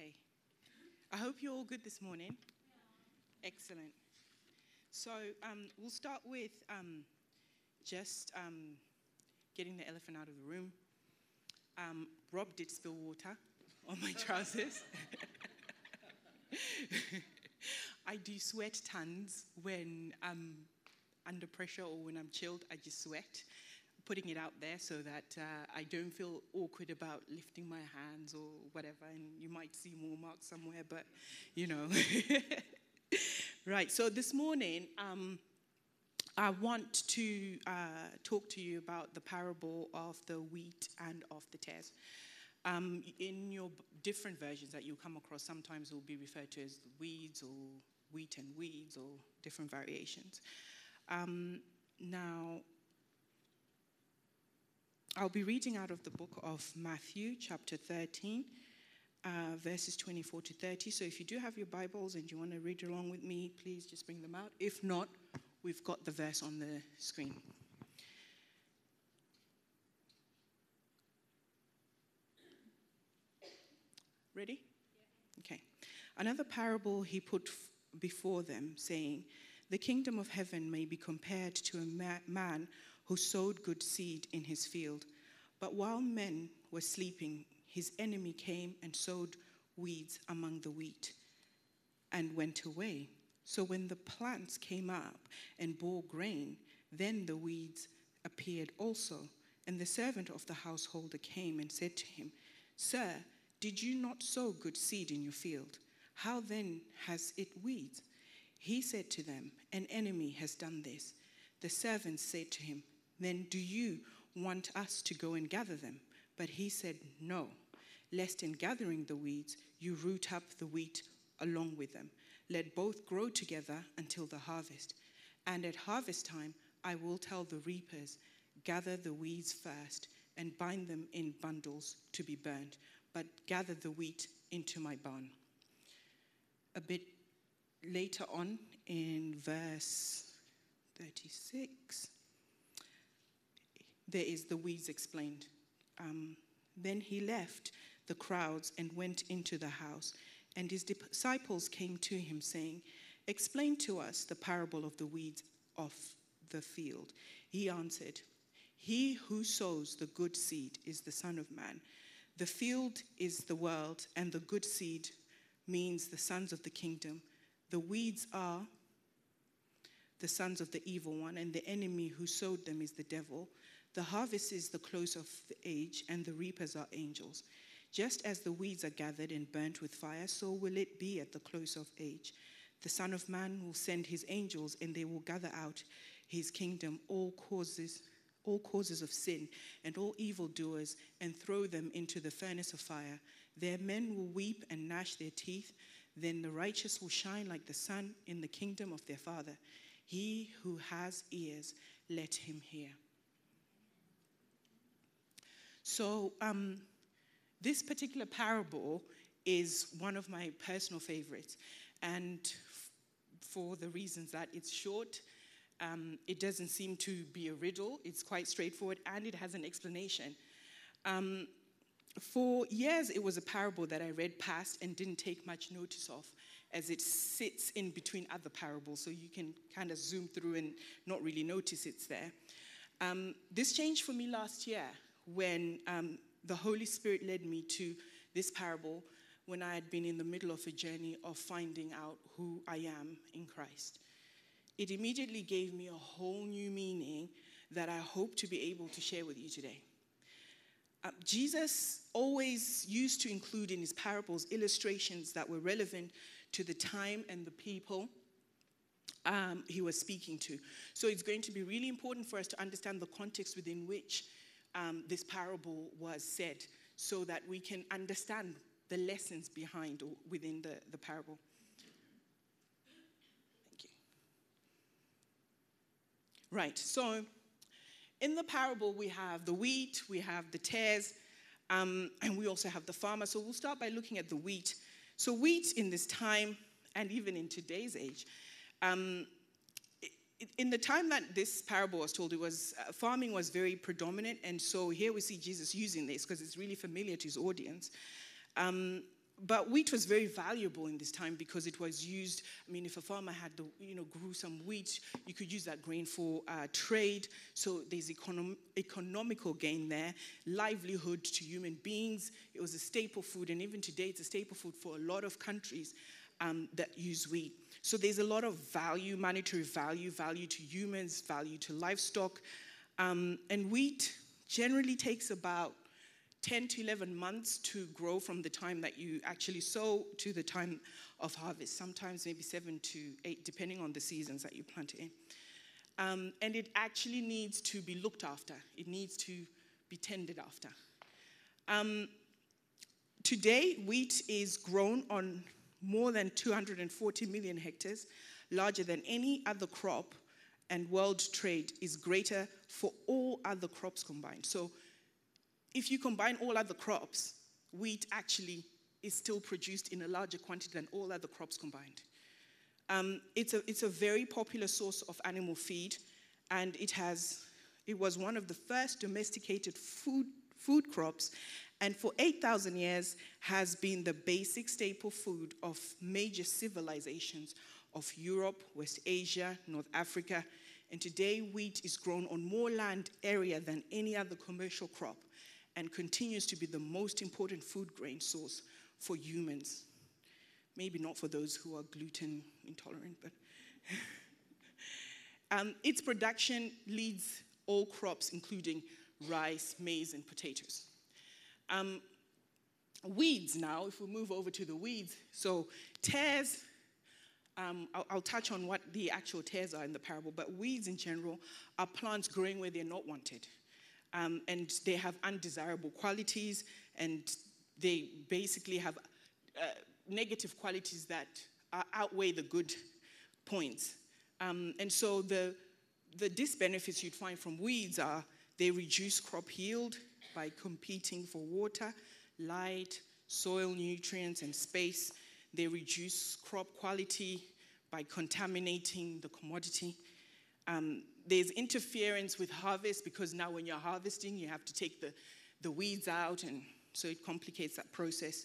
Okay. I hope you're all good this morning. Excellent. So um, we'll start with um, just um, getting the elephant out of the room. Um, Rob did spill water on my trousers. I do sweat tons when I'm under pressure or when I'm chilled. I just sweat putting it out there so that uh, I don't feel awkward about lifting my hands or whatever. And you might see more marks somewhere, but you know. right, so this morning, um, I want to uh, talk to you about the parable of the wheat and of the tares. Um, in your different versions that you come across, sometimes will be referred to as weeds or wheat and weeds or different variations. Um, now, I'll be reading out of the book of Matthew, chapter 13, uh, verses 24 to 30. So if you do have your Bibles and you want to read along with me, please just bring them out. If not, we've got the verse on the screen. Ready? Okay. Another parable he put f- before them, saying, The kingdom of heaven may be compared to a ma- man who sowed good seed in his field. But while men were sleeping, his enemy came and sowed weeds among the wheat and went away. So when the plants came up and bore grain, then the weeds appeared also. And the servant of the householder came and said to him, Sir, did you not sow good seed in your field? How then has it weeds? He said to them, An enemy has done this. The servants said to him, then do you want us to go and gather them? But he said, No, lest in gathering the weeds you root up the wheat along with them. Let both grow together until the harvest. And at harvest time, I will tell the reapers, Gather the weeds first and bind them in bundles to be burned, but gather the wheat into my barn. A bit later on in verse 36 there is the weeds explained. Um, then he left the crowds and went into the house. And his disciples came to him, saying, Explain to us the parable of the weeds of the field. He answered, He who sows the good seed is the Son of Man. The field is the world, and the good seed means the sons of the kingdom. The weeds are the sons of the evil one, and the enemy who sowed them is the devil. The harvest is the close of the age, and the reapers are angels. Just as the weeds are gathered and burnt with fire, so will it be at the close of age. The Son of Man will send his angels, and they will gather out his kingdom all causes, all causes of sin and all evildoers, and throw them into the furnace of fire. Their men will weep and gnash their teeth. Then the righteous will shine like the sun in the kingdom of their Father. He who has ears, let him hear. So, um, this particular parable is one of my personal favorites. And f- for the reasons that it's short, um, it doesn't seem to be a riddle, it's quite straightforward, and it has an explanation. Um, for years, it was a parable that I read past and didn't take much notice of as it sits in between other parables, so you can kind of zoom through and not really notice it's there. Um, this changed for me last year when um, the Holy Spirit led me to this parable when I had been in the middle of a journey of finding out who I am in Christ. It immediately gave me a whole new meaning that I hope to be able to share with you today. Uh, Jesus always used to include in his parables illustrations that were relevant to the time and the people um, he was speaking to. So it's going to be really important for us to understand the context within which um, this parable was said so that we can understand the lessons behind or within the, the parable. Thank you. Right, so in the parable, we have the wheat, we have the tares, um, and we also have the farmer. So we'll start by looking at the wheat. So, wheat in this time, and even in today's age, um, in the time that this parable was told, it was uh, farming was very predominant, and so here we see Jesus using this because it's really familiar to his audience. Um, but wheat was very valuable in this time because it was used. I mean, if a farmer had the, you know, grew some wheat, you could use that grain for uh, trade. So there's econom- economical gain there, livelihood to human beings. It was a staple food, and even today, it's a staple food for a lot of countries um, that use wheat. So there's a lot of value, monetary value, value to humans, value to livestock, um, and wheat generally takes about 10 to 11 months to grow from the time that you actually sow to the time of harvest, sometimes maybe seven to eight, depending on the seasons that you plant it in. Um, and it actually needs to be looked after, it needs to be tended after. Um, today, wheat is grown on more than 240 million hectares, larger than any other crop, and world trade is greater for all other crops combined. So if you combine all other crops, wheat actually is still produced in a larger quantity than all other crops combined. Um, it's, a, it's a very popular source of animal feed, and it, has, it was one of the first domesticated food, food crops, and for 8,000 years has been the basic staple food of major civilizations of Europe, West Asia, North Africa, and today wheat is grown on more land area than any other commercial crop and continues to be the most important food grain source for humans. Maybe not for those who are gluten intolerant, but um, its production leads all crops, including rice, maize, and potatoes. Um, weeds now, if we move over to the weeds, so tares, um, I'll, I'll, touch on what the actual tares are in the parable, but weeds in general are plants growing where they're not wanted um, and they have undesirable qualities, and they basically have uh, negative qualities that outweigh the good points. Um, and so the, the disbenefits you'd find from weeds are they reduce crop yield by competing for water, light, soil nutrients, and space. They reduce crop quality by contaminating the commodity. Um, there's interference with harvest because now when you're harvesting, you have to take the, the weeds out, and so it complicates that process.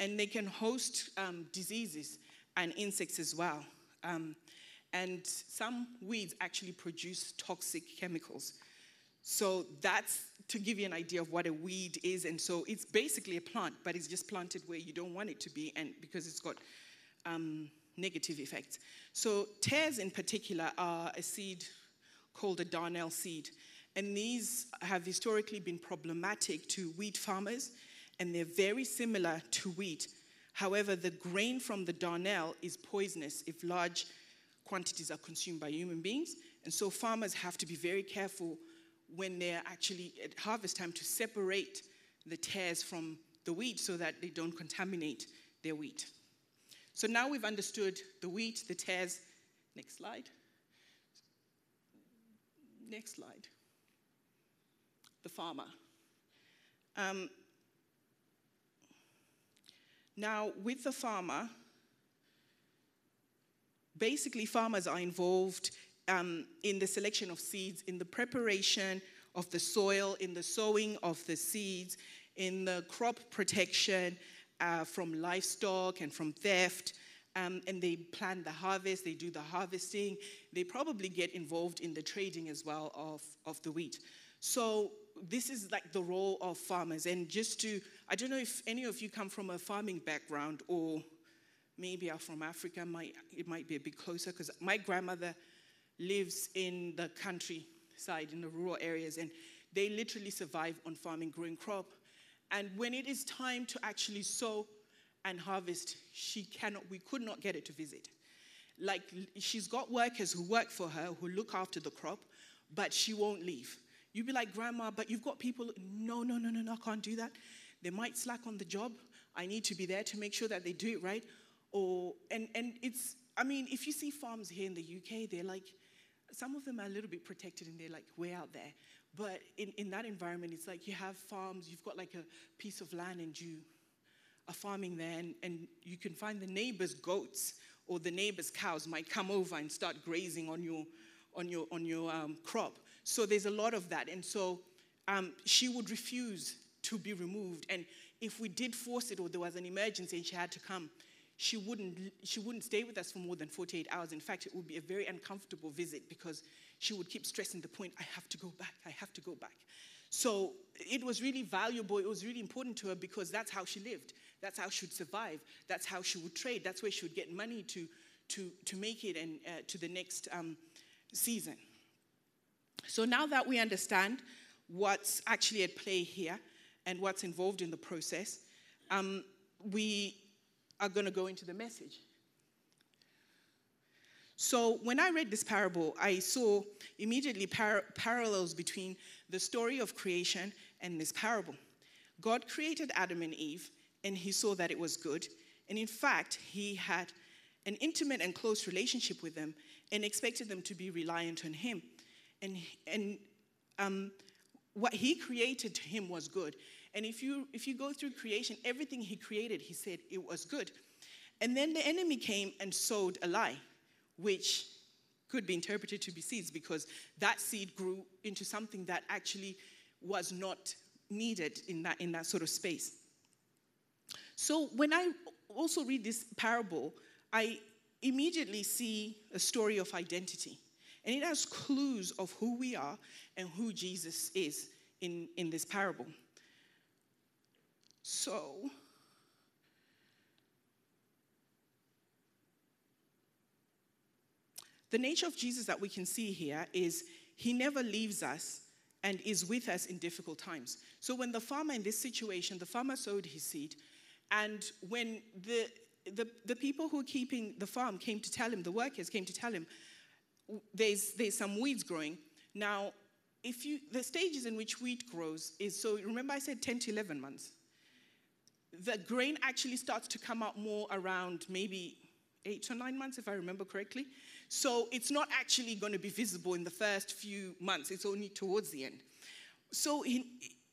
And they can host um, diseases and insects as well. Um, and some weeds actually produce toxic chemicals. So that's to give you an idea of what a weed is. And so it's basically a plant, but it's just planted where you don't want it to be, and because it's got um, negative effects. So tares, in particular, are a seed called a darnel seed. And these have historically been problematic to wheat farmers, and they're very similar to wheat. However, the grain from the darnel is poisonous if large quantities are consumed by human beings. And so farmers have to be very careful when they're actually at harvest time to separate the tares from the wheat so that they don't contaminate their wheat. So now we've understood the wheat, the tares. Next slide. Next slide. The farmer. Um, now, with the farmer, basically, farmers are involved um, in the selection of seeds, in the preparation of the soil, in the sowing of the seeds, in the crop protection uh, from livestock and from theft um, and they plan the harvest, they do the harvesting, they probably get involved in the trading as well of, of the wheat. So this is like the role of farmers. And just to, I don't know if any of you come from a farming background or maybe are from Africa, might, it might be a bit closer because my grandmother lives in the countryside, in the rural areas, and they literally survive on farming, growing crop. And when it is time to actually sow, and harvest, she cannot, we could not get her to visit. Like, she's got workers who work for her, who look after the crop, but she won't leave. You'd be like, Grandma, but you've got people. No, no, no, no, no, I can't do that. They might slack on the job. I need to be there to make sure that they do it right. Or, and, and it's, I mean, if you see farms here in the UK, they're like, some of them are a little bit protected and they're like way out there. But in, in that environment, it's like you have farms, you've got like a piece of land and you are farming there, and, and you can find the neighbor's goats or the neighbor's cows might come over and start grazing on your, on your, on your um, crop. So there's a lot of that. And so um, she would refuse to be removed. And if we did force it or there was an emergency and she had to come, she wouldn't, she wouldn't stay with us for more than 48 hours. In fact, it would be a very uncomfortable visit because she would keep stressing the point, I have to go back, I have to go back. So it was really valuable, it was really important to her because that's how she lived. That's how she would survive. That's how she would trade. That's where she would get money to, to, to make it and uh, to the next um, season. So now that we understand what's actually at play here and what's involved in the process, um, we are going to go into the message. So, when I read this parable, I saw immediately par- parallels between the story of creation and this parable. God created Adam and Eve, and he saw that it was good. And in fact, he had an intimate and close relationship with them and expected them to be reliant on him. And, and um, what he created to him was good. And if you, if you go through creation, everything he created, he said it was good. And then the enemy came and sowed a lie, which could be interpreted to be seeds because that seed grew into something that actually was not needed in that, in that sort of space. So when I also read this parable, I immediately see a story of identity. And it has clues of who we are and who Jesus is in, in this parable. So, the nature of Jesus that we can see here is he never leaves us and is with us in difficult times. So, when the farmer in this situation, the farmer sowed his seed, and when the, the, the people who are keeping the farm came to tell him, the workers came to tell him, there's, there's some weeds growing. Now, if you, the stages in which wheat grows is so, remember I said 10 to 11 months. The grain actually starts to come out more around maybe eight or nine months, if I remember correctly. So it's not actually going to be visible in the first few months, it's only towards the end. So he,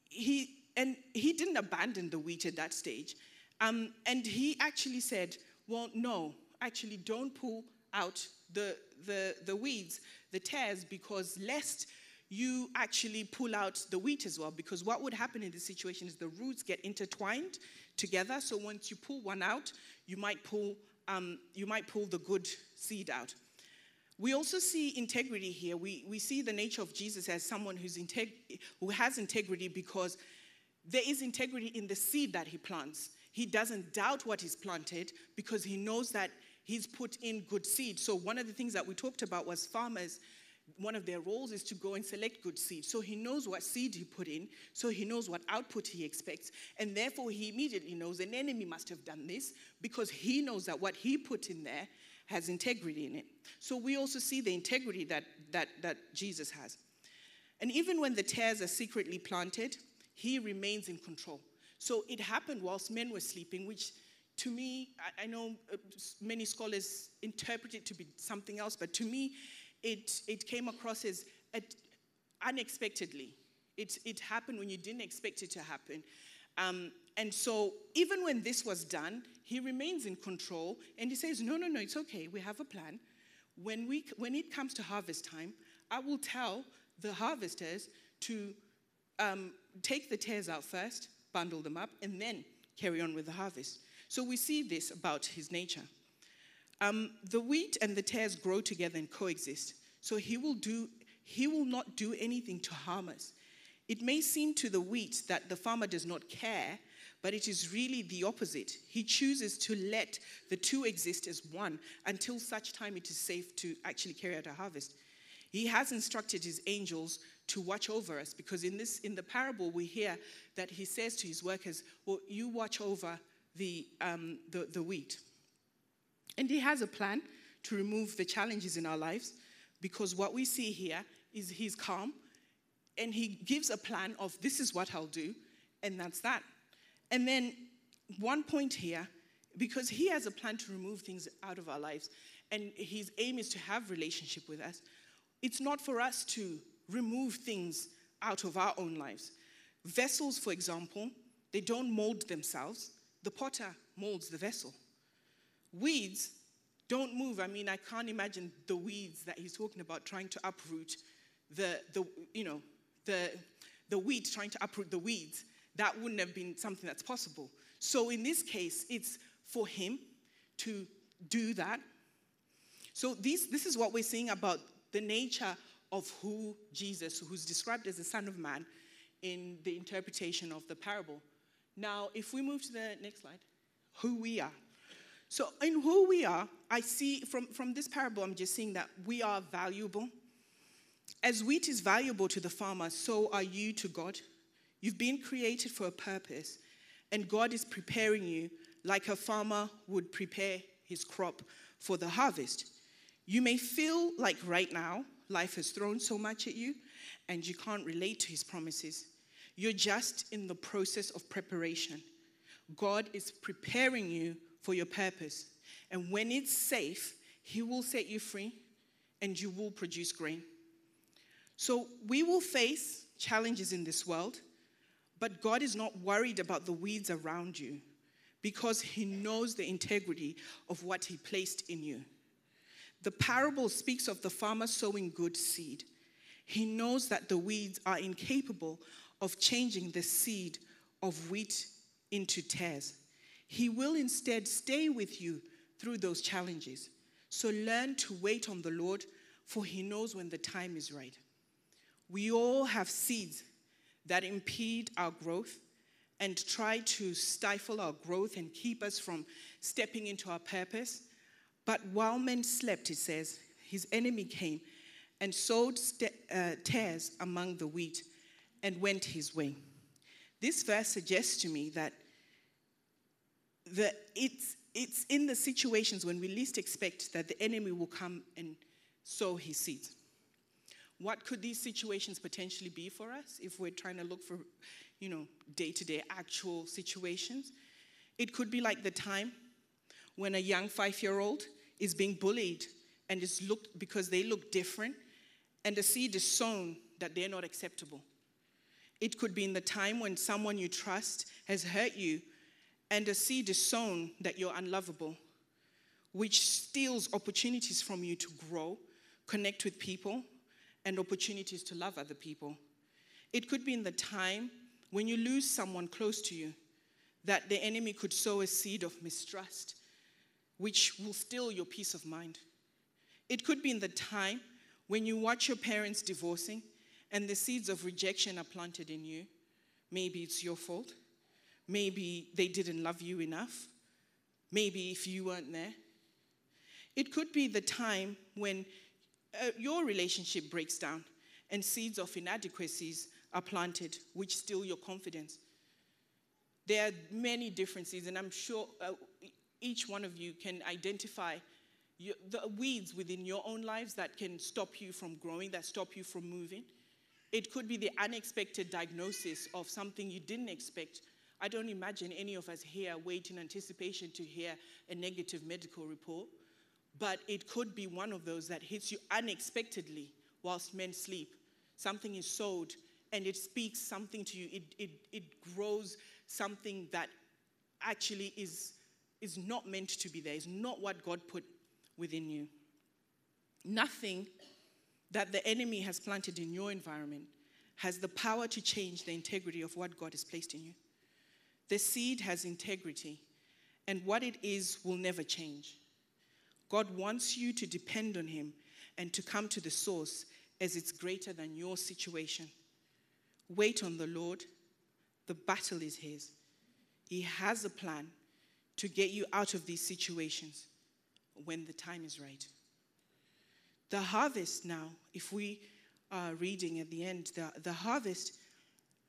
he and he didn't abandon the wheat at that stage. Um, and he actually said, Well, no, actually, don't pull out the, the, the weeds, the tares, because lest you actually pull out the wheat as well. Because what would happen in this situation is the roots get intertwined together. So once you pull one out, you might pull, um, you might pull the good seed out. We also see integrity here. We, we see the nature of Jesus as someone who's integ- who has integrity because there is integrity in the seed that he plants. He doesn't doubt what he's planted because he knows that he's put in good seed. So, one of the things that we talked about was farmers one of their roles is to go and select good seed. So he knows what seed he put in, so he knows what output he expects, and therefore he immediately knows an enemy must have done this because he knows that what he put in there has integrity in it. So we also see the integrity that, that, that Jesus has. And even when the tares are secretly planted, he remains in control. So it happened whilst men were sleeping, which to me, I, I know uh, many scholars interpret it to be something else, but to me, it, it came across as unexpectedly. It, it happened when you didn't expect it to happen. Um, and so, even when this was done, he remains in control and he says, No, no, no, it's okay. We have a plan. When, we, when it comes to harvest time, I will tell the harvesters to um, take the tares out first, bundle them up, and then carry on with the harvest. So, we see this about his nature. Um, the wheat and the tares grow together and coexist. So he will do he will not do anything to harm us. It may seem to the wheat that the farmer does not care, but it is really the opposite. He chooses to let the two exist as one until such time it is safe to actually carry out a harvest. He has instructed his angels to watch over us because in this in the parable we hear that he says to his workers, "Well, you watch over the um, the, the wheat." And He has a plan to remove the challenges in our lives because what we see here is He's calm and He gives a plan of this is what I'll do, and that's that. And then one point here, because He has a plan to remove things out of our lives, and His aim is to have relationship with us. It's not for us to remove things out of our own lives. Vessels, for example, they don't mold themselves. The potter molds the vessel. Weeds don't move. I mean, I can't imagine the weeds that he's talking about trying to uproot the, the you know, the, the wheat trying to uproot the weeds. that wouldn't have been something that's possible. So in this case, it's for him to do that. So this, this is what we're seeing about the nature of who Jesus, who's described as the Son of Man, in the interpretation of the parable. Now, if we move to the next slide, who we are. So, in who we are, I see from, from this parable, I'm just seeing that we are valuable. As wheat is valuable to the farmer, so are you to God. You've been created for a purpose, and God is preparing you like a farmer would prepare his crop for the harvest. You may feel like right now life has thrown so much at you and you can't relate to his promises. You're just in the process of preparation. God is preparing you for your purpose. And when it's safe, he will set you free and you will produce grain. So we will face challenges in this world, but God is not worried about the weeds around you because he knows the integrity of what he placed in you. The parable speaks of the farmer sowing good seed. He knows that the weeds are incapable of changing the seed of wheat into tares. He will instead stay with you through those challenges. So learn to wait on the Lord, for He knows when the time is right. We all have seeds that impede our growth and try to stifle our growth and keep us from stepping into our purpose. But while men slept, it says, his enemy came and sowed st- uh, tares among the wheat and went his way. This verse suggests to me that the, it's, it's in the situations when we least expect that the enemy will come and sow his seeds. What could these situations potentially be for us if we're trying to look for, you know, day to day actual situations? It could be like the time when a young five year old is being bullied and is looked because they look different and the seed is sown that they're not acceptable. It could be in the time when someone you trust has hurt you and a seed is sown that you're unlovable, which steals opportunities from you to grow, connect with people, and opportunities to love other people. It could be in the time when you lose someone close to you that the enemy could sow a seed of mistrust, which will steal your peace of mind. It could be in the time when you watch your parents divorcing and the seeds of rejection are planted in you. Maybe it's your fault. Maybe they didn't love you enough. Maybe if you weren't there. It could be the time when uh, your relationship breaks down and seeds of inadequacies are planted, which steal your confidence. There are many differences, and I'm sure uh, each one of you can identify your, the weeds within your own lives that can stop you from growing, that stop you from moving. It could be the unexpected diagnosis of something you didn't expect. I don't imagine any of us here wait in anticipation to hear a negative medical report, but it could be one of those that hits you unexpectedly whilst men sleep. Something is sowed and it speaks something to you, it, it, it grows something that actually is, is not meant to be there, is not what God put within you. Nothing that the enemy has planted in your environment has the power to change the integrity of what God has placed in you. The seed has integrity, and what it is will never change. God wants you to depend on Him and to come to the source as it's greater than your situation. Wait on the Lord. The battle is His. He has a plan to get you out of these situations when the time is right. The harvest now, if we are reading at the end, the, the harvest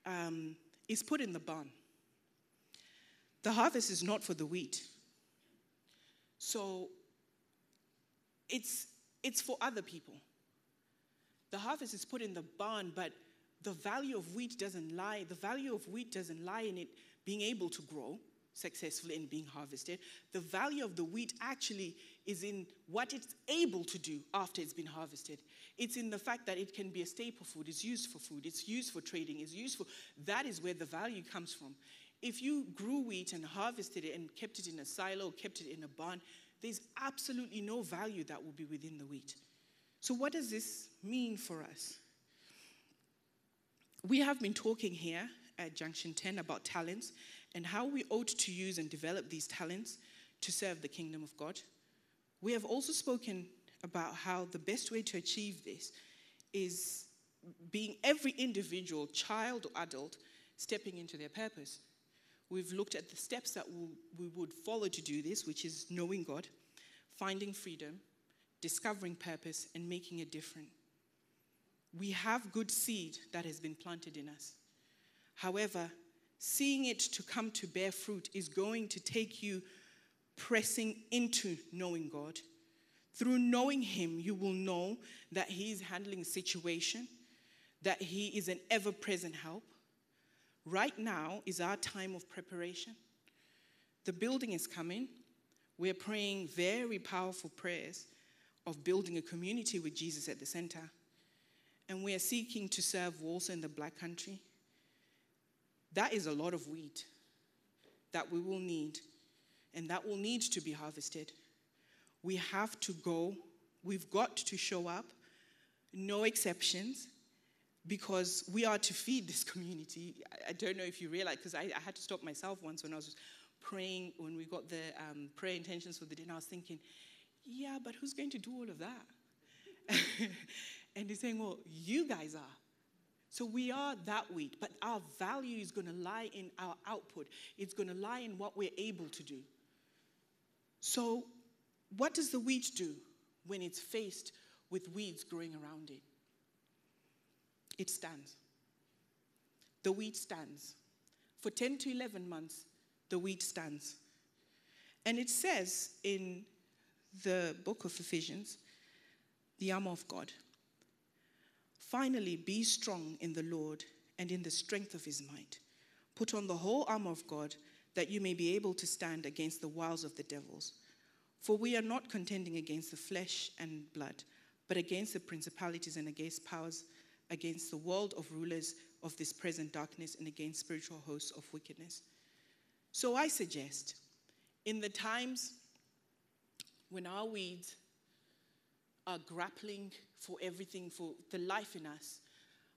um, is put in the barn. The harvest is not for the wheat. So it's, it's for other people. The harvest is put in the barn, but the value of wheat doesn't lie. The value of wheat doesn't lie in it being able to grow successfully and being harvested. The value of the wheat actually is in what it's able to do after it's been harvested. It's in the fact that it can be a staple food, it's used for food, it's used for trading, it's used for that is where the value comes from. If you grew wheat and harvested it and kept it in a silo, kept it in a barn, there's absolutely no value that will be within the wheat. So, what does this mean for us? We have been talking here at Junction 10 about talents and how we ought to use and develop these talents to serve the kingdom of God. We have also spoken about how the best way to achieve this is being every individual, child or adult, stepping into their purpose. We've looked at the steps that we would follow to do this, which is knowing God, finding freedom, discovering purpose, and making a difference. We have good seed that has been planted in us. However, seeing it to come to bear fruit is going to take you pressing into knowing God. Through knowing Him, you will know that He is handling situation, that He is an ever present help. Right now is our time of preparation. The building is coming. We're praying very powerful prayers of building a community with Jesus at the center. And we are seeking to serve also in the black country. That is a lot of wheat that we will need, and that will need to be harvested. We have to go, we've got to show up, no exceptions, because we are to feed this community. I don't know if you realize, because I, I, had to stop myself once when I was praying, when we got the um, prayer intentions for the day, and I was thinking, yeah, but who's going to do all of that? and he's saying, well, you guys are. So we are that wheat, but our value is going to lie in our output. It's going to lie in what we're able to do. So, what does the wheat do when it's faced with weeds growing around it? It stands. The wheat stands. For 10 to 11 months, the wheat stands. And it says in the book of Ephesians, the armor of God. Finally, be strong in the Lord and in the strength of his might. Put on the whole armor of God that you may be able to stand against the wiles of the devils. For we are not contending against the flesh and blood, but against the principalities and against powers, against the world of rulers of this present darkness, and against spiritual hosts of wickedness. So I suggest, in the times when our weeds are grappling for everything, for the life in us,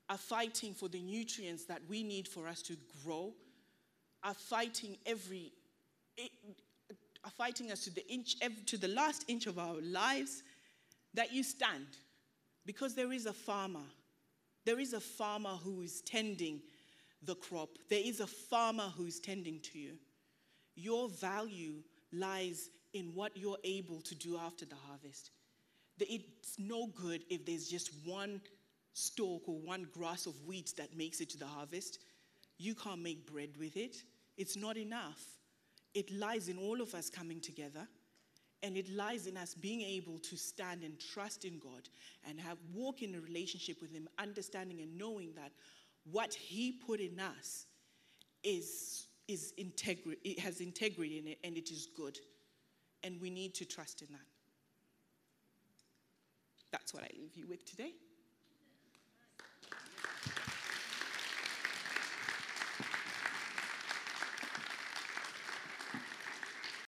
are fighting for the nutrients that we need for us to grow, are fighting every, eh, are fighting us to the inch, to the last inch of our lives, that you stand, because there is a farmer. There is a farmer who is tending the crop. There is a farmer who is tending to you. Your value lies in what you're able to do after the harvest. It's no good if there's just one stalk or one grass of wheat that makes it to the harvest. You can't make bread with it. It's not enough. It lies in all of us coming together, and it lies in us being able to stand and trust in God and have walk in a relationship with Him, understanding and knowing that what He put in us is, is integri- it has integrity in it and it is good and we need to trust in that. That's what I leave you with today.